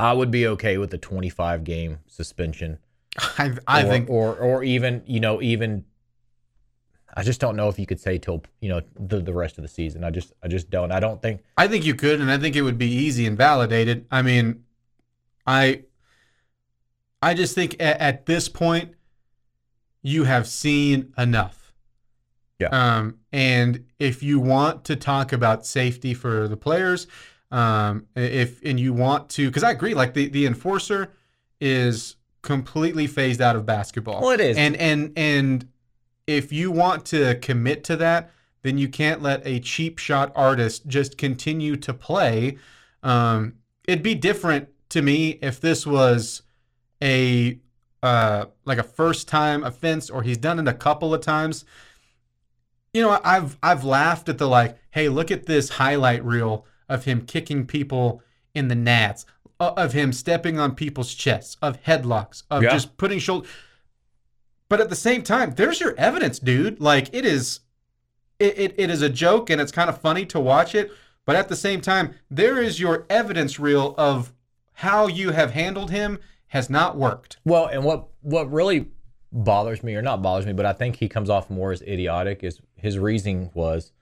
G: I would be okay with a 25 game suspension <laughs>
C: I, I
G: or,
C: think
G: or or even you know even I just don't know if you could say till you know the the rest of the season. I just I just don't. I don't think
C: I think you could, and I think it would be easy and validated. I mean, I I just think at, at this point you have seen enough.
G: Yeah.
C: Um, and if you want to talk about safety for the players, um, if and you want to, because I agree, like the the enforcer is completely phased out of basketball.
G: Well, it is.
C: and and and if you want to commit to that, then you can't let a cheap shot artist just continue to play. Um, it'd be different to me if this was a uh, like a first time offense or he's done it a couple of times. You know, I've I've laughed at the like, hey, look at this highlight reel of him kicking people in the nats, of him stepping on people's chests, of headlocks, of
G: Yeah.
C: just putting shoulder. But at the same time, there's your evidence, dude. Like it is, it, it, it is a joke and it's kind of funny to watch it. But at the same time, there is your evidence reel of how you have handled him has not worked.
G: well, and what what really bothers me or not bothers me, but I think he comes off more as idiotic. Is his reasoning was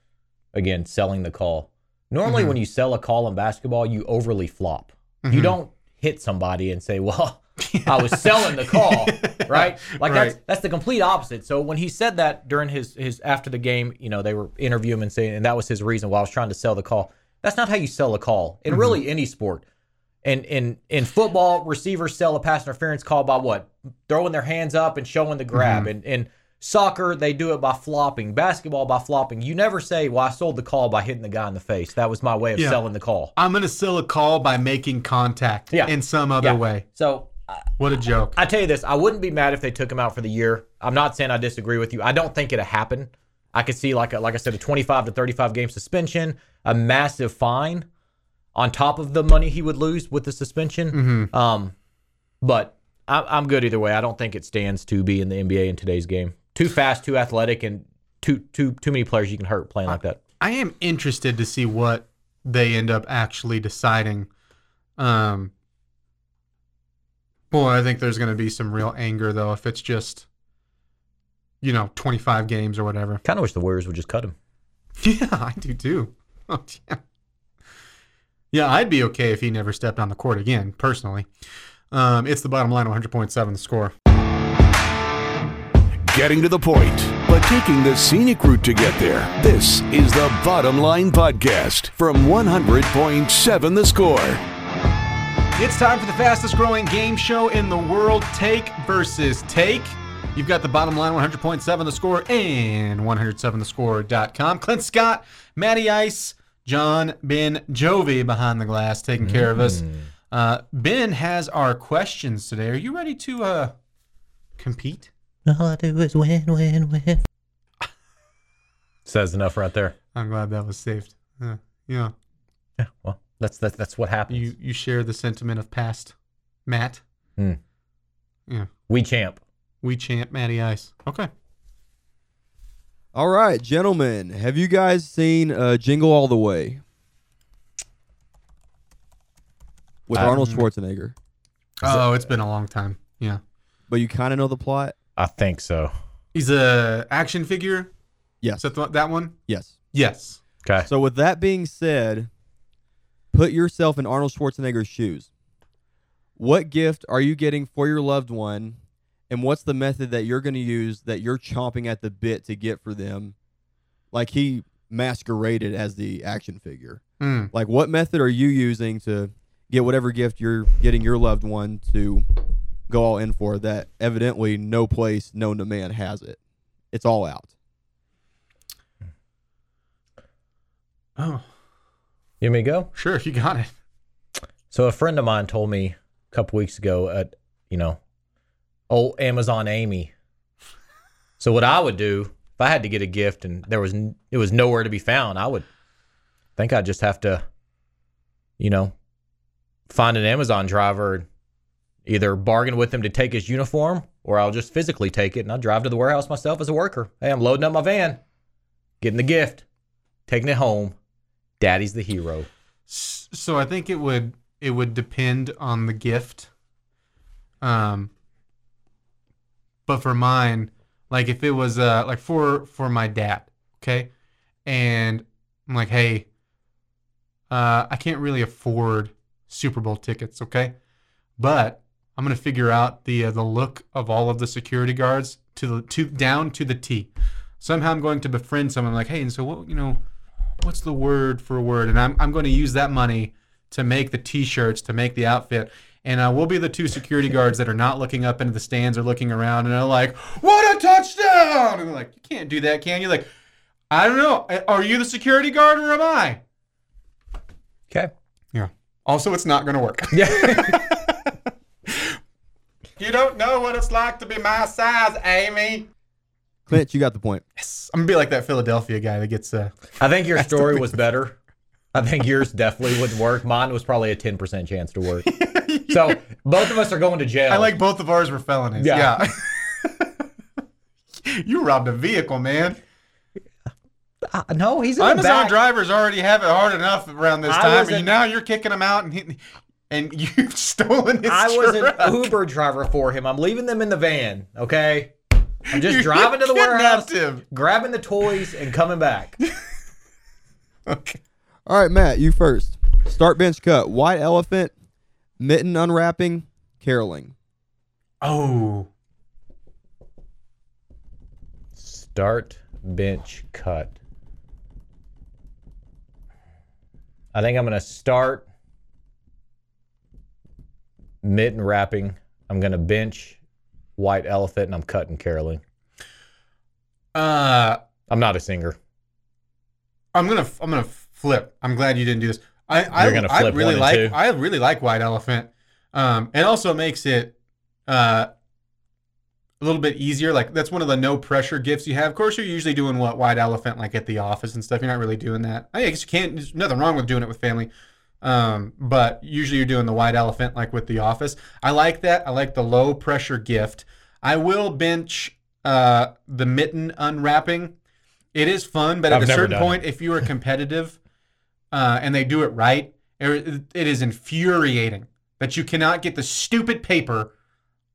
G: again selling the call. Normally,
C: Mm-hmm.
G: when you sell a call in basketball, you overly flop.
C: Mm-hmm.
G: You don't hit somebody and say, "Well, <laughs> I was selling the call," <laughs> right? Like that's
C: Right.
G: that's the complete opposite. So when he said that during his his after the game, you know, they were interviewing him and saying, and that was his reason why I was trying to sell the call. That's not how you sell a call in really any sport. And in in football, receivers sell a pass interference call by what? Throwing their hands up and showing the grab. Mm-hmm. And in soccer, they do it by flopping. Basketball by flopping. You never say, "Well, I sold the call by hitting the guy in the face." That was my way of
C: Yeah.
G: selling the call.
C: I'm going to sell a call by making contact
G: Yeah.
C: in some other
G: Yeah.
C: way.
G: So
C: What a joke.
G: I tell you this, I wouldn't be mad if they took him out for the year. I'm not saying I disagree with you. I don't think it'll happen. I could see like a, like I said, a 25 to 35 game suspension, a massive fine on top of the money he would lose with the suspension. Um, but I, I'm good either way. I don't think it stands to be in the NBA in today's game. Too fast, too athletic, and too too too many players you can hurt playing like that.
C: I am interested to see what they end up actually deciding. Um, boy, I think there's going to be some real anger though if it's just, you know, 25 games or whatever.
G: Kind of wish the Warriors would just cut him. <laughs>
C: Yeah, I do too. <laughs> Oh, yeah. Yeah, I'd be okay if he never stepped on the court again, personally. Um, it's the bottom line, 100.7 the score.
A: Getting to the point, but taking the scenic route to get there. This is the Bottom Line Podcast from 100.7 The Score.
C: It's time for the fastest growing game show in the world, Take versus Take. You've got the bottom line 100.7 the score and 107thescore.com. Clint Scott, Matty Ice, John Ben Jovi behind the glass taking care of us. Uh, ben has our questions today. Are you ready to uh, compete?
G: All I do is win, win, win. Says enough right there.
C: I'm glad that was saved. Uh, yeah.
G: Yeah, well, that's that's that's what happens.
C: You you share the sentiment of past Matt.
G: Hmm.
C: Yeah.
G: we champ.
C: We champ Matty Ice. Okay.
H: All right, gentlemen, have you guys seen uh, Jingle All the Way with
G: Um,
H: Arnold Schwarzenegger?
C: Oh, it's been a long time. Yeah.
H: But you kind of know the plot.
G: I think so.
C: He's a action figure.
H: Yes.
C: Is that that one?
H: Yes.
C: Yes.
G: Okay.
H: So with that being said, put yourself in Arnold Schwarzenegger's shoes. What gift are you getting for your loved one, and what's the method that you're going to use that you're chomping at the bit to get for them? Like he masqueraded as the action figure.
C: Mm.
H: Like what method are you using to get whatever gift you're getting your loved one to go all in for that evidently no place known to man has it. It's all out.
C: Oh,
G: You want me to go?
C: sure, you got it.
G: So a friend of mine told me a couple weeks ago at you know, old Amazon Amy. So what I would do if I had to get a gift and there was it was nowhere to be found, I would think I'd just have to, you know, find an Amazon driver, either bargain with him to take his uniform, or I'll just physically take it and I'll drive to the warehouse myself as a worker. Hey, I'm loading up my van, getting the gift, taking it home. Daddy's the hero.
C: So I think it would it would depend on the gift. Um but for mine, like if it was uh like for for my dad, okay? And I'm like, "Hey, uh I can't really afford Super Bowl tickets, okay? But I'm to figure out the uh, the look of all of the security guards to the to down to the T. Somehow I'm going to befriend someone like, "Hey, and so what, you know, what's the word for a word? And I'm, I'm going to use that money to make the t-shirts, to make the outfit. And uh, we'll be the two security guards that are not looking up into the stands or looking around and are like, what a touchdown! And they're like, you can't do that, can you? Like, I don't know. Are you the security guard or am I?
G: Okay.
C: Yeah. Also, it's not going to work.
G: Yeah. <laughs>
C: you don't know what it's like to be my size, Amy.
H: Clint, you got the point.
C: Yes. I'm going to be like that Philadelphia guy that gets uh,
G: I think your story was better. I think yours definitely would work. Mine was probably a 10% chance to work. <laughs> So both of us are going to jail.
C: I like both of ours were felonies.
G: Yeah.
C: Yeah. <laughs> you robbed a vehicle, man.
G: Uh, no, he's in the
C: Amazon
G: back.
C: drivers already have it hard enough around this
G: I
C: time, and now you're kicking them out and he- and <laughs> you've stolen his
G: I was
C: truck.
G: an Uber driver for him. I'm leaving them in the van, okay? I'm just <laughs>
C: You-
G: driving to the
C: you
G: warehouse,
C: kidnapped him.
G: grabbing the toys, and coming back.
C: Okay.
H: All right, Matt, you first. Start bench cut. White elephant, mitten unwrapping, caroling.
C: Oh,
G: Start bench cut. I think I'm going to start mitten wrapping. I'm going to bench white elephant, and I'm cutting caroling.
C: uh,
G: I'm not a singer.
C: I'm gonna I'm gonna flip. I'm glad you didn't do this. I I, I really like? I really like White Elephant. Um, it also makes it uh a little bit easier. Like that's one of the no pressure gifts you have. Of course, you're usually doing what White Elephant like at the office and stuff. You're not really doing that. I guess you can't. There's nothing wrong with doing it with family. Um, but usually you're doing the White Elephant like with the office. I like that. I like the low pressure gift. I will bench uh the mitten unwrapping. It is fun, but at
G: I've
C: a certain point, if you are competitive uh, and they do it right, it, it is infuriating that you cannot get the stupid paper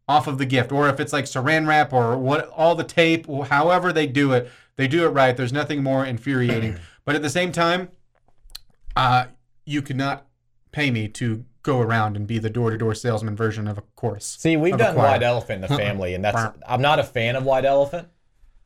C: off of the gift, or if it's like saran wrap or what, all the tape, or however they do it, they do it right. There's nothing more infuriating. <clears throat> but at the same time, uh, you could not pay me to go around and be the door-to-door salesman version of a course.
G: See, we've done white elephant in the <laughs> family, and that's I'm not a fan of white elephant,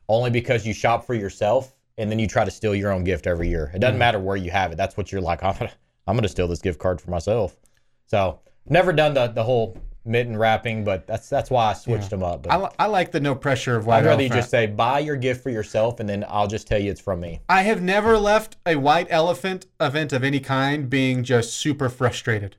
G: only because you shop for yourself and then you try to steal your own gift every year. It doesn't hmm. matter where you have it. That's what you're like. <laughs> I'm gonna I'm gonna steal this gift card for myself. So never done the the whole mitten wrapping, but that's that's why I switched them up. But
C: I, li- I like the no pressure of white
G: I'd rather you just say buy your gift for yourself, and then I'll just tell you it's from me.
C: I have never left a white elephant event of any kind being just super frustrated.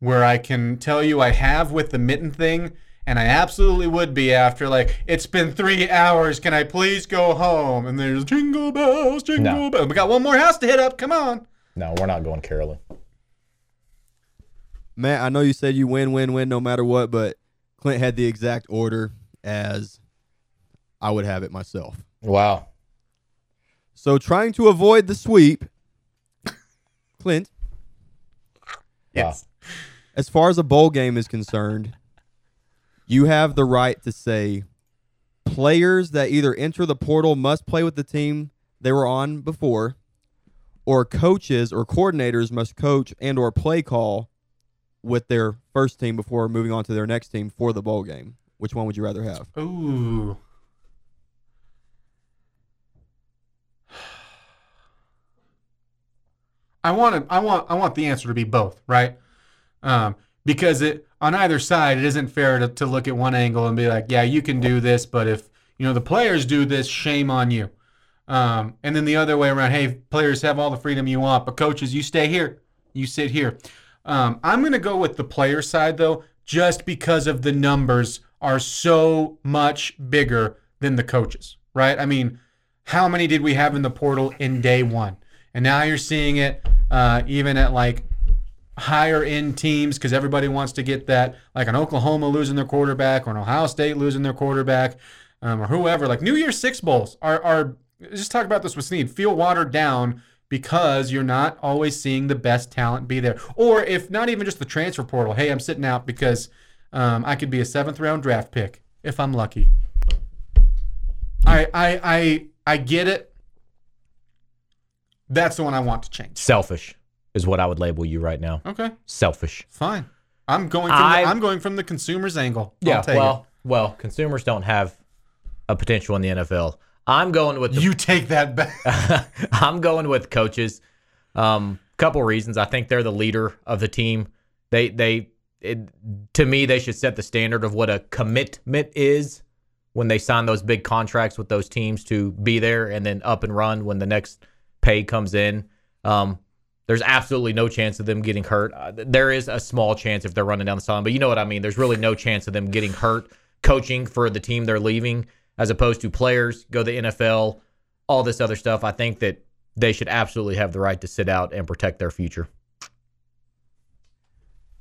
C: Where I can tell you I have with the mitten thing, and I absolutely would be after, like, it's been three hours. Can I please go home? And there's jingle bells, jingle
G: No.
C: bells. We got one more house to hit up. Come on.
G: No, we're not going caroling.
H: Matt, I know you said you win, win, win no matter what, but Clint had the exact order as I would have it myself.
G: Wow.
H: So trying to avoid the sweep, Clint,
C: Yes.
H: as far as a bowl game is concerned, you have the right to say players that either enter the portal must play with the team they were on before, or coaches or coordinators must coach and or play call with their first team before moving on to their next team for the bowl game. Which one would you rather have?
C: Ooh. <sighs> I want to, I want I want the answer to be both, right? Um, because it on either side it isn't fair to, to look at one angle and be like, yeah, you can do this, but if you know the players do this, shame on you. Um, and then the other way around, hey, players have all the freedom you want, but coaches, you stay here, you sit here. Um, I'm going to go with the player side though, just because of the numbers are so much bigger than the coaches, right? I mean, how many did we have in the portal in day one? And now you're seeing it uh, even at like higher end teams because everybody wants to get that, like an Oklahoma losing their quarterback or an Ohio State losing their quarterback um, or whoever. Like New Year's Six Bowls are, are just talk about this with Snead, feel watered down because you're not always seeing the best talent be there. Or if not even just the transfer portal, hey, I'm sitting out because um, I could be a seventh round draft pick if I'm lucky. I I I I get it. That's the one I want to change.
G: Selfish is what I would label you right now.
C: Okay,
G: Selfish.
C: fine. I'm going from
G: I-
C: the, I'm going from the consumer's angle. I'll
G: Yeah. Well, well, consumers don't have a potential in the NFL. I'm going with the
C: you take that back. <laughs>
G: I'm going with coaches. Um, couple reasons. I think they're the leader of the team. They they it, to me they should set the standard of what a commitment is when they sign those big contracts with those teams to be there and then up and run when the next pay comes in. Um, there's absolutely no chance of them getting hurt. Uh, there is a small chance if they're running down the sideline, but you know what I mean. There's really no chance of them getting hurt coaching for the team they're leaving, as opposed to players go to the NFL, all this other stuff. I think that they should absolutely have the right to sit out and protect their future.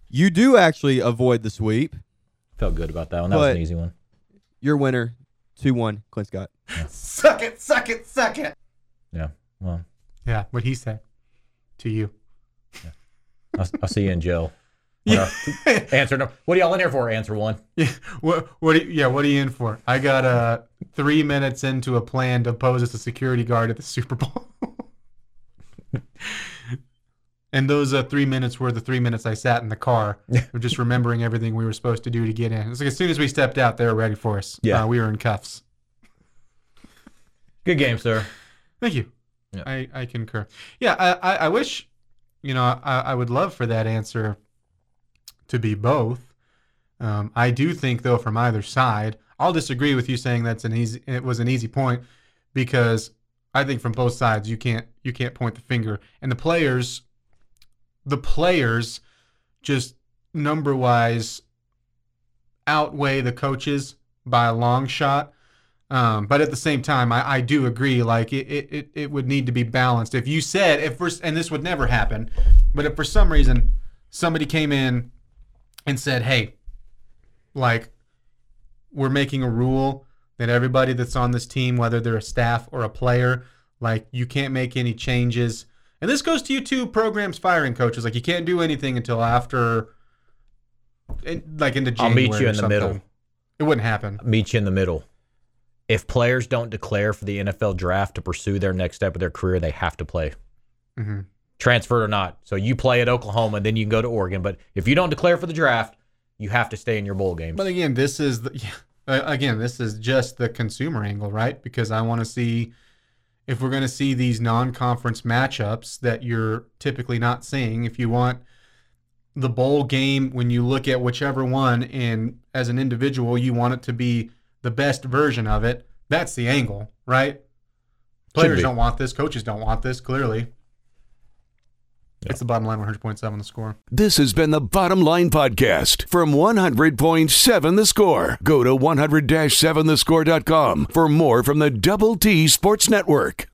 H: You do actually avoid the sweep.
G: Felt good about that one. That was an easy one.
H: Your winner, 2 1, Clint Scott. <laughs>
C: suck it, suck it, suck it.
G: Yeah. Well,
C: Yeah, what he said to you.
G: I'll, I'll see you in jail. <laughs> Yeah. Answer no. What are y'all in here for? Answer one.
C: Yeah. What? What? Are, yeah. What are you in for? I got uh three minutes into a plan to pose as a security guard at the Super Bowl. <laughs> and those uh, three minutes were the three minutes I sat in the car, <laughs> of just remembering everything we were supposed to do to get in. It's like as soon as we stepped out, they were ready for us.
G: Yeah.
C: Uh, we were in cuffs.
G: Good game, sir.
C: Thank you. I, I concur. Yeah, I, I, I wish, you know, I, I would love for that answer to be both. Um, I do think, though, from either side, I'll disagree with you saying that's an easy. It was an easy point because I think from both sides you can't you can't point the finger, and the players, the players, just number wise, outweigh the coaches by a long shot. Um, but at the same time, I, I do agree. Like it, it, it, would need to be balanced. If you said if for and this would never happen, but if for some reason somebody came in and said, "Hey, like we're making a rule that everybody that's on this team, whether they're a staff or a player, like you can't make any changes." And this goes to you too, programs firing coaches. Like you can't do anything until after, in- like into
G: I'll meet you in the
C: something.
G: middle.
C: It wouldn't happen.
G: Meet you in the middle. If players don't declare for the NFL draft to pursue their next step of their career, they have to play.
C: hmm
G: transferred or not. So you play at Oklahoma, then you can go to Oregon. But if you don't declare for the draft, you have to stay in your bowl games.
C: But again, this is the <laughs> yeah, again, this is just the consumer angle, right? Because I want to see if we're going to see these non-conference matchups that you're typically not seeing. If you want the bowl game, when you look at whichever one, and as an individual, you want it to be the best version of it. That's the angle, right? Players don't want this. Coaches don't want this. Clearly, it's the bottom line. 100.7 the score.
A: This has been the Bottom Line Podcast from 100.7 The Score. Go to 100-7thescore.com for more from the Double T Sports Network.